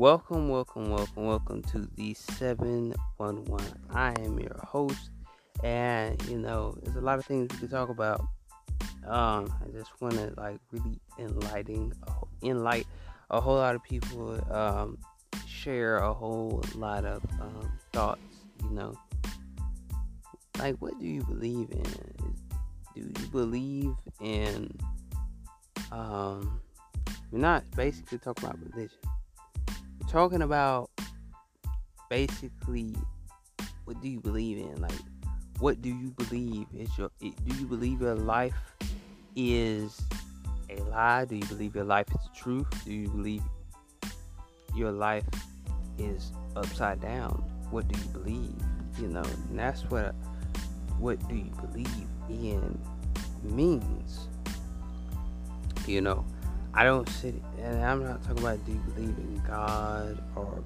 Welcome, welcome, welcome, welcome to the 711. I am your host, and you know, there's a lot of things we can talk about. Um, I just want to like really enlighten, enlighten a whole lot of people, um, share a whole lot of um, thoughts. You know, like what do you believe in? Do you believe in? Um, we're not basically talking about religion talking about basically what do you believe in? Like, what do you believe is your? Do you believe your life is a lie? Do you believe your life is the truth? Do you believe your life is upside down? What do you believe? You know, and that's what what do you believe in means. You know, I don't sit, and I'm not talking about do you believe in God or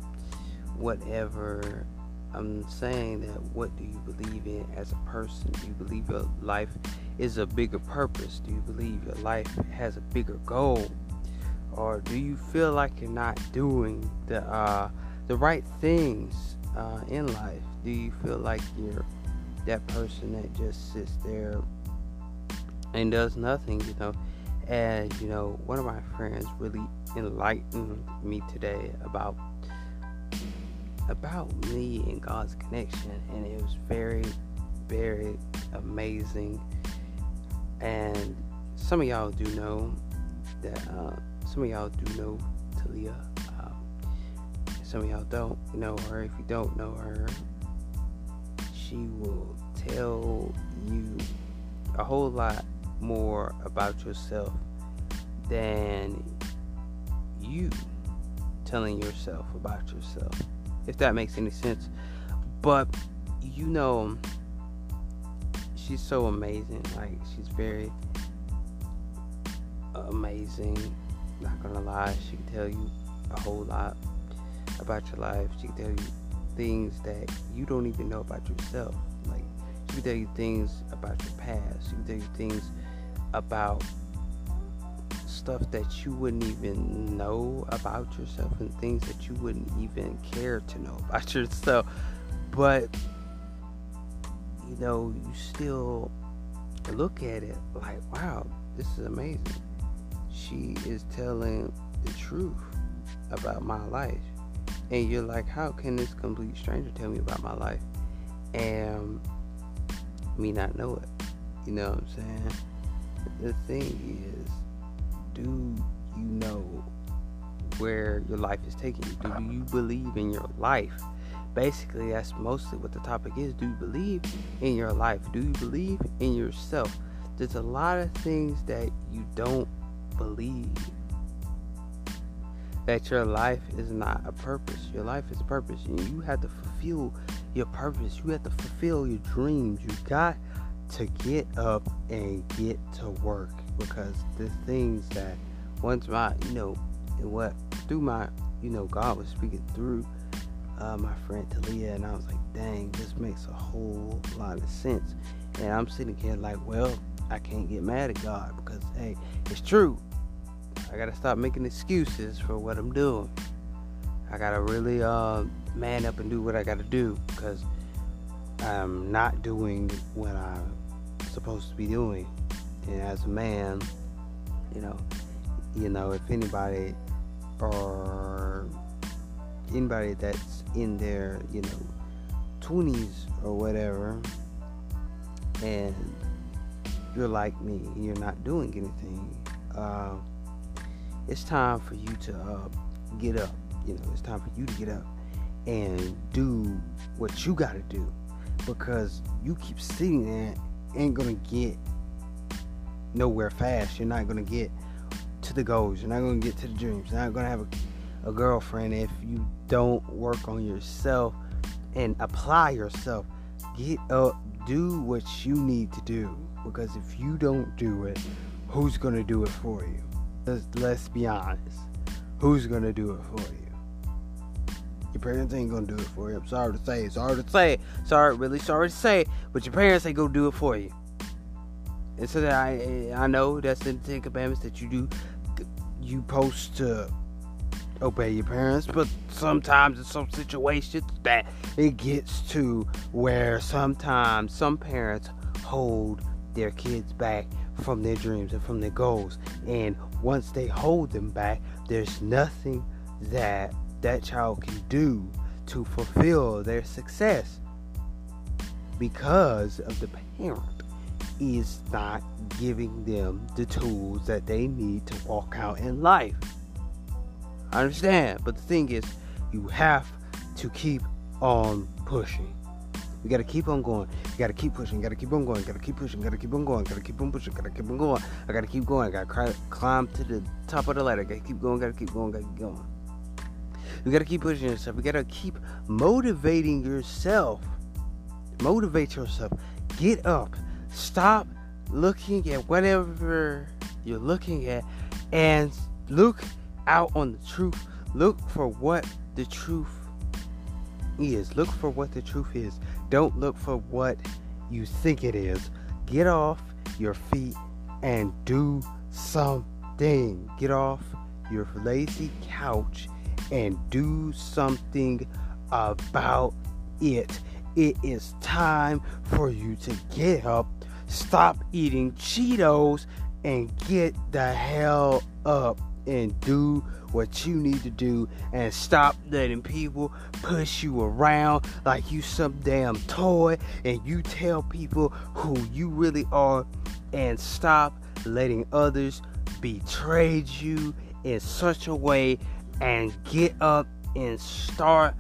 whatever. I'm saying that what do you believe in as a person? Do you believe your life is a bigger purpose? Do you believe your life has a bigger goal? Or do you feel like you're not doing the uh, the right things uh, in life? Do you feel like you're that person that just sits there and does nothing? You know, and you know, one of my friends really enlightened me today about about me and God's connection, and it was very, very amazing. And some of y'all do know that uh, some of y'all do know Talia. Um, some of y'all don't know her. If you don't know her, she will tell you a whole lot more about yourself than you telling yourself about yourself. If that makes any sense. But you know she's so amazing. Like she's very amazing. Not gonna lie, she can tell you a whole lot about your life. She can tell you things that you don't even know about yourself. Like she can tell you things about your past. She can tell you things about stuff that you wouldn't even know about yourself and things that you wouldn't even care to know about yourself. But you know, you still look at it like, wow, this is amazing. She is telling the truth about my life. And you're like, how can this complete stranger tell me about my life and me not know it? You know what I'm saying? The thing is, do you know where your life is taking you? Do you believe in your life? Basically, that's mostly what the topic is. Do you believe in your life? Do you believe in yourself? There's a lot of things that you don't believe. That your life is not a purpose. Your life is a purpose. And you have to fulfill your purpose. You have to fulfill your dreams. You got to get up and get to work because the things that once my you know what through my you know God was speaking through uh, my friend Talia and I was like dang this makes a whole lot of sense. And I'm sitting here like well I can't get mad at God because hey it's true. I gotta stop making excuses for what I'm doing. I gotta really uh, man up and do what I gotta do because I'm not doing what I'm supposed to be doing. And as a man, you know, you know, if anybody or anybody that's in their, you know, 20s or whatever, and you're like me, you're not doing anything, uh, it's time for you to uh, get up. You know, it's time for you to get up and do what you got to do because you keep sitting there ain't gonna get nowhere fast. You're not gonna get to the goals. You're not gonna get to the dreams. You're not gonna have a, a girlfriend if you don't work on yourself and apply yourself. Get up, do what you need to do. Because if you don't do it, who's gonna do it for you? Let's, let's be honest. Who's gonna do it for you? Your parents ain't gonna do it for you. I'm sorry to say. Sorry to say. Sorry, really sorry to say. But your parents ain't gonna do it for you. And so that I eh, I know that's in the Ten Commandments that you do. You post to obey your parents, but sometimes in some situations that it gets to where sometimes some parents hold their kids back from their dreams and from their goals. And once they hold them back, there's nothing that that child can do to fulfill their success because of the parent is not giving them the tools that they need to walk out in life. I understand, but the thing is, you have to keep on pushing. You gotta keep on going. You gotta keep pushing. You gotta keep on going. You gotta keep pushing. You gotta keep on going. Gotta keep on pushing. You gotta keep on going. I gotta keep going. I gotta climb to the top of the ladder. Gotta keep going. Gotta keep going. Gotta keep going. You gotta keep pushing yourself. You gotta keep motivating yourself. Motivate yourself. Get up. Stop looking at whatever you're looking at and look out on the truth. Look for what the truth is. Look for what the truth is. Don't look for what you think it is. Get off your feet and do something. Get off your lazy couch and do something about it. It is time for you to get up, stop eating Cheetos, and get the hell up and do what you need to do and stop letting people push you around like you some damn toy and you tell people who you really are and stop letting others betray you in such a way and get up and start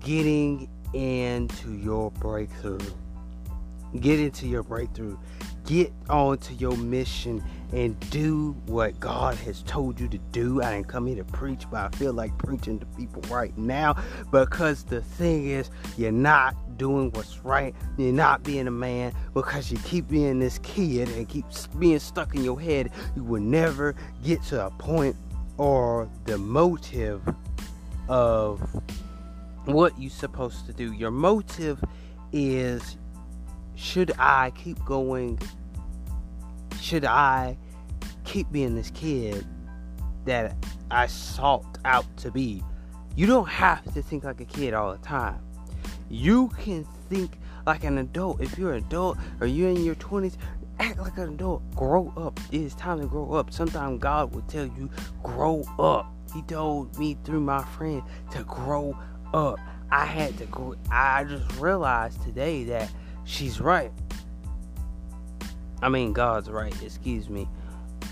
getting into your breakthrough. Get into your breakthrough. Get on to your mission and do what God has told you to do. I didn't come here to preach, but I feel like preaching to people right now because the thing is, you're not doing what's right. You're not being a man because you keep being this kid and keep being stuck in your head. You will never get to a point or the motive of what you're supposed to do. Your motive is should I keep going? Should I keep being this kid that I sought out to be? You don't have to think like a kid all the time. You can think like an adult. If you're an adult or you're in your 20s, act like an adult. Grow up. It is time to grow up. Sometimes God will tell you, grow up. He told me through my friend to grow up. I had to grow. I just realized today that she's right. I mean, God's right. Excuse me.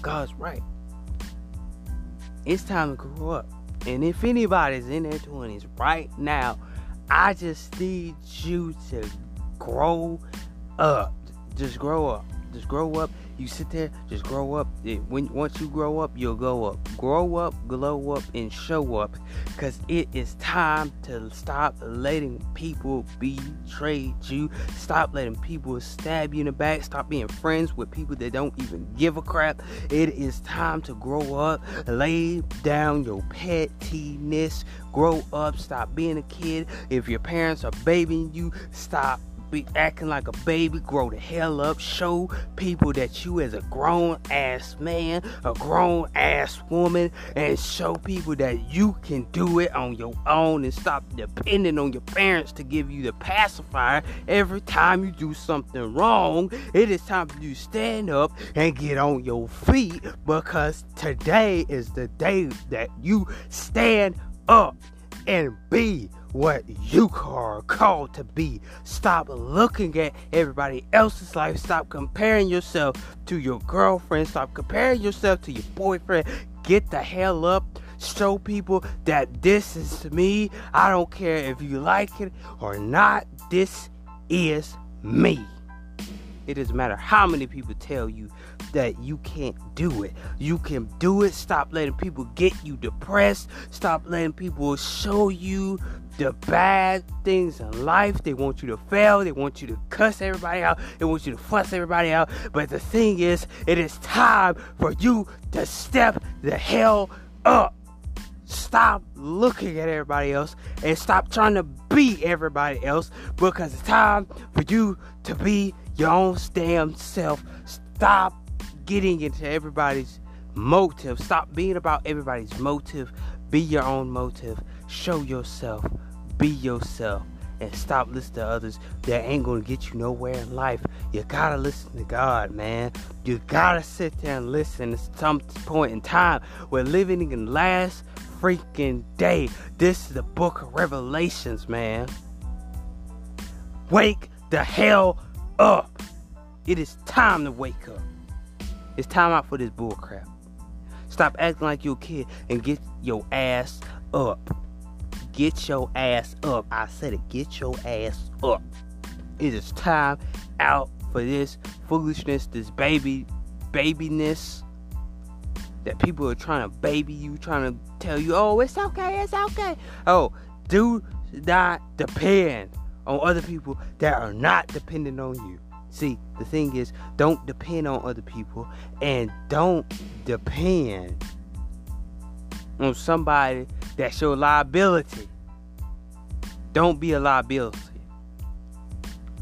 God's right. It's time to grow up. And if anybody's in their 20s right now, I just need you to grow up. Just grow up. Just grow up you sit there, just grow up. It, when once you grow up, you'll go up. Grow up, glow up, and show up. Cause it is time to stop letting people betray you. Stop letting people stab you in the back. Stop being friends with people that don't even give a crap. It is time to grow up. Lay down your pettiness. Grow up. Stop being a kid. If your parents are babying you, stop be acting like a baby, grow the hell up, show people that you as a grown ass man, a grown ass woman, and show people that you can do it on your own and stop depending on your parents to give you the pacifier every time you do something wrong. It is time for you to stand up and get on your feet because today is the day that you stand up and be what you are called to be. Stop looking at everybody else's life. Stop comparing yourself to your girlfriend. Stop comparing yourself to your boyfriend. Get the hell up. Show people that this is me. I don't care if you like it or not. This is me. It doesn't matter how many people tell you that you can't do it. You can do it. Stop letting people get you depressed. Stop letting people show you the bad things in life. They want you to fail. They want you to cuss everybody out. They want you to fuss everybody out. But the thing is, it is time for you to step the hell up. Stop looking at everybody else and stop trying to be everybody else because it's time for you to be your own damn self. Stop getting into everybody's motive. Stop being about everybody's motive. Be your own motive. Show yourself. Be yourself. And stop listening to others that ain't gonna get you nowhere in life. You gotta listen to God, man. You gotta sit there and listen. At some point in time, we're living in the last freaking day. This is the book of Revelations, man. Wake the hell up. It is time to wake up. It's time out for this bullcrap. Stop acting like you're a kid and get your ass up. Get your ass up. I said it. Get your ass up. It is time out for this foolishness, this baby, babiness that people are trying to baby you, trying to tell you, oh, it's okay, it's okay. Oh, do not depend on other people that are not dependent on you. See, the thing is, don't depend on other people and don't depend on somebody that's your liability. Don't be a liability.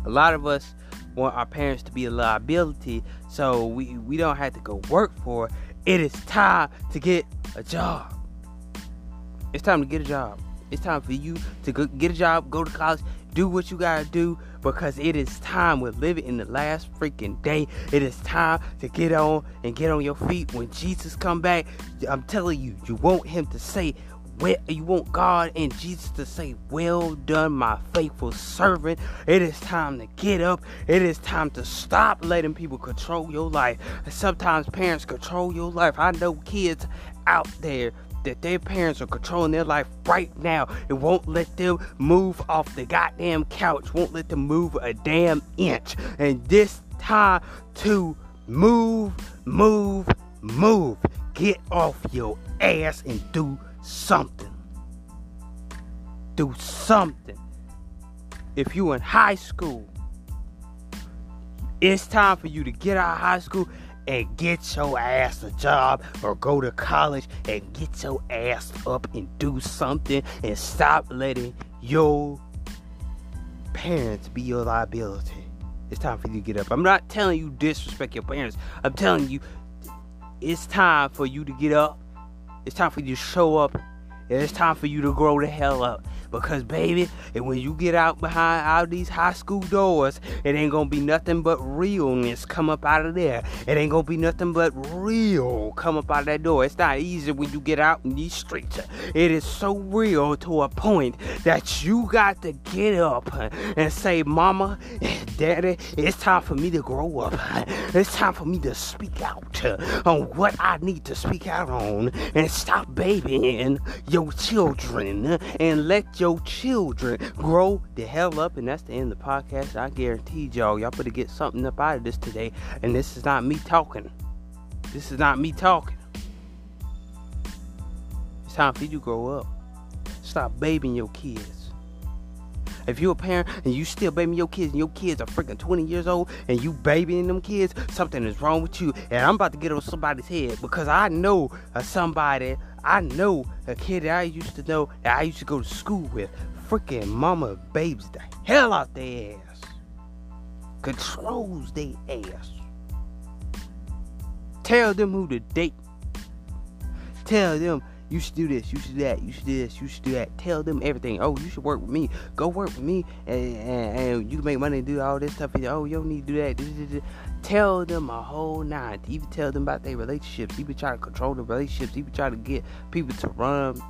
A lot of us want our parents to be a liability so we, we don't have to go work for it. It is time to get a job. It's time to get a job. It's time for you to get a job, go to college, do what you gotta do because it is time. We're living in the last freaking day. It is time to get on and get on your feet when Jesus come back. I'm telling you, you want him to say, well, you want God and Jesus to say, Well done, my faithful servant. It is time to get up. It is time to stop letting people control your life. Sometimes parents control your life. I know kids out there that their parents are controlling their life right now and won't let them move off the goddamn couch, won't let them move a damn inch. And this time to move, move, move. Get off your ass and do something. Do something. If you in high school, it's time for you to get out of high school and get your ass a job or go to college and get your ass up and do something and stop letting your parents be your liability. It's time for you to get up. I'm not telling you disrespect your parents. I'm telling you it's time for you to get up. It's time for you to show up. And it's time for you to grow the hell up. Because baby, and when you get out behind all these high school doors, it ain't gonna be nothing but realness come up out of there. It ain't gonna be nothing but real come up out of that door. It's not easy when you get out in these streets. It is so real to a point that you got to get up and say, Mama, Daddy, it's time for me to grow up. It's time for me to speak out on what I need to speak out on and stop babying your children and let your children grow the hell up. And that's the end of the podcast. I guarantee y'all, y'all better get something up out of this today. And this is not me talking. This is not me talking. It's time for you to grow up. Stop babying your kids. If you're a parent and you still babying your kids and your kids are freaking 20 years old and you babying them kids, something is wrong with you. And I'm about to get on somebody's head because I know somebody I know a kid that I used to know that I used to go to school with. Freaking mama babes the hell out their ass. Controls their ass. Tell them who to date. Tell them you should do this, you should do that, you should do this, you should do that. Tell them everything. Oh, you should work with me. Go work with me, and, and, and you can make money and do all this stuff. Oh, you don't need to do that. Tell them a whole nine. Even tell them about their relationships. Even try to control the relationships. Even try to get people to run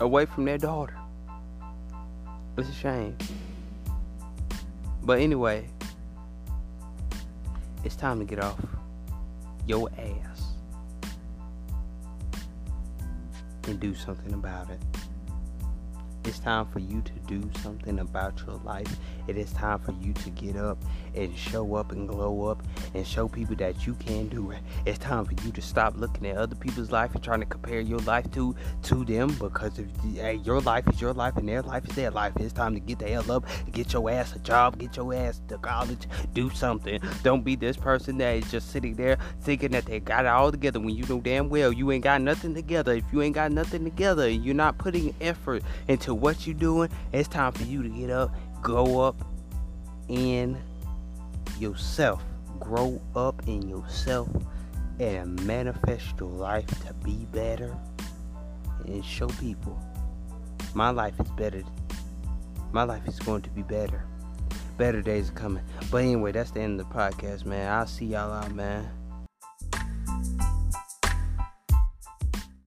away from their daughter. It's a shame. But anyway, it's time to get off your ass and do something about it. It's time for you to do something about your life. It is time for you to get up and show up and glow up and show people that you can do it. It's time for you to stop looking at other people's life and trying to compare your life to to them because if hey, your life is your life and their life is their life. It's time to get the hell up, get your ass a job, get your ass to college, do something. Don't be this person that is just sitting there thinking that they got it all together when you know damn well you ain't got nothing together. If you ain't got nothing together, you're not putting effort into what you're doing, it's time for you to get up, grow up in yourself, grow up in yourself, and manifest your life to be better and show people my life is better. My life is going to be better. Better days are coming. But anyway, that's the end of the podcast, man. I'll see y'all out, man.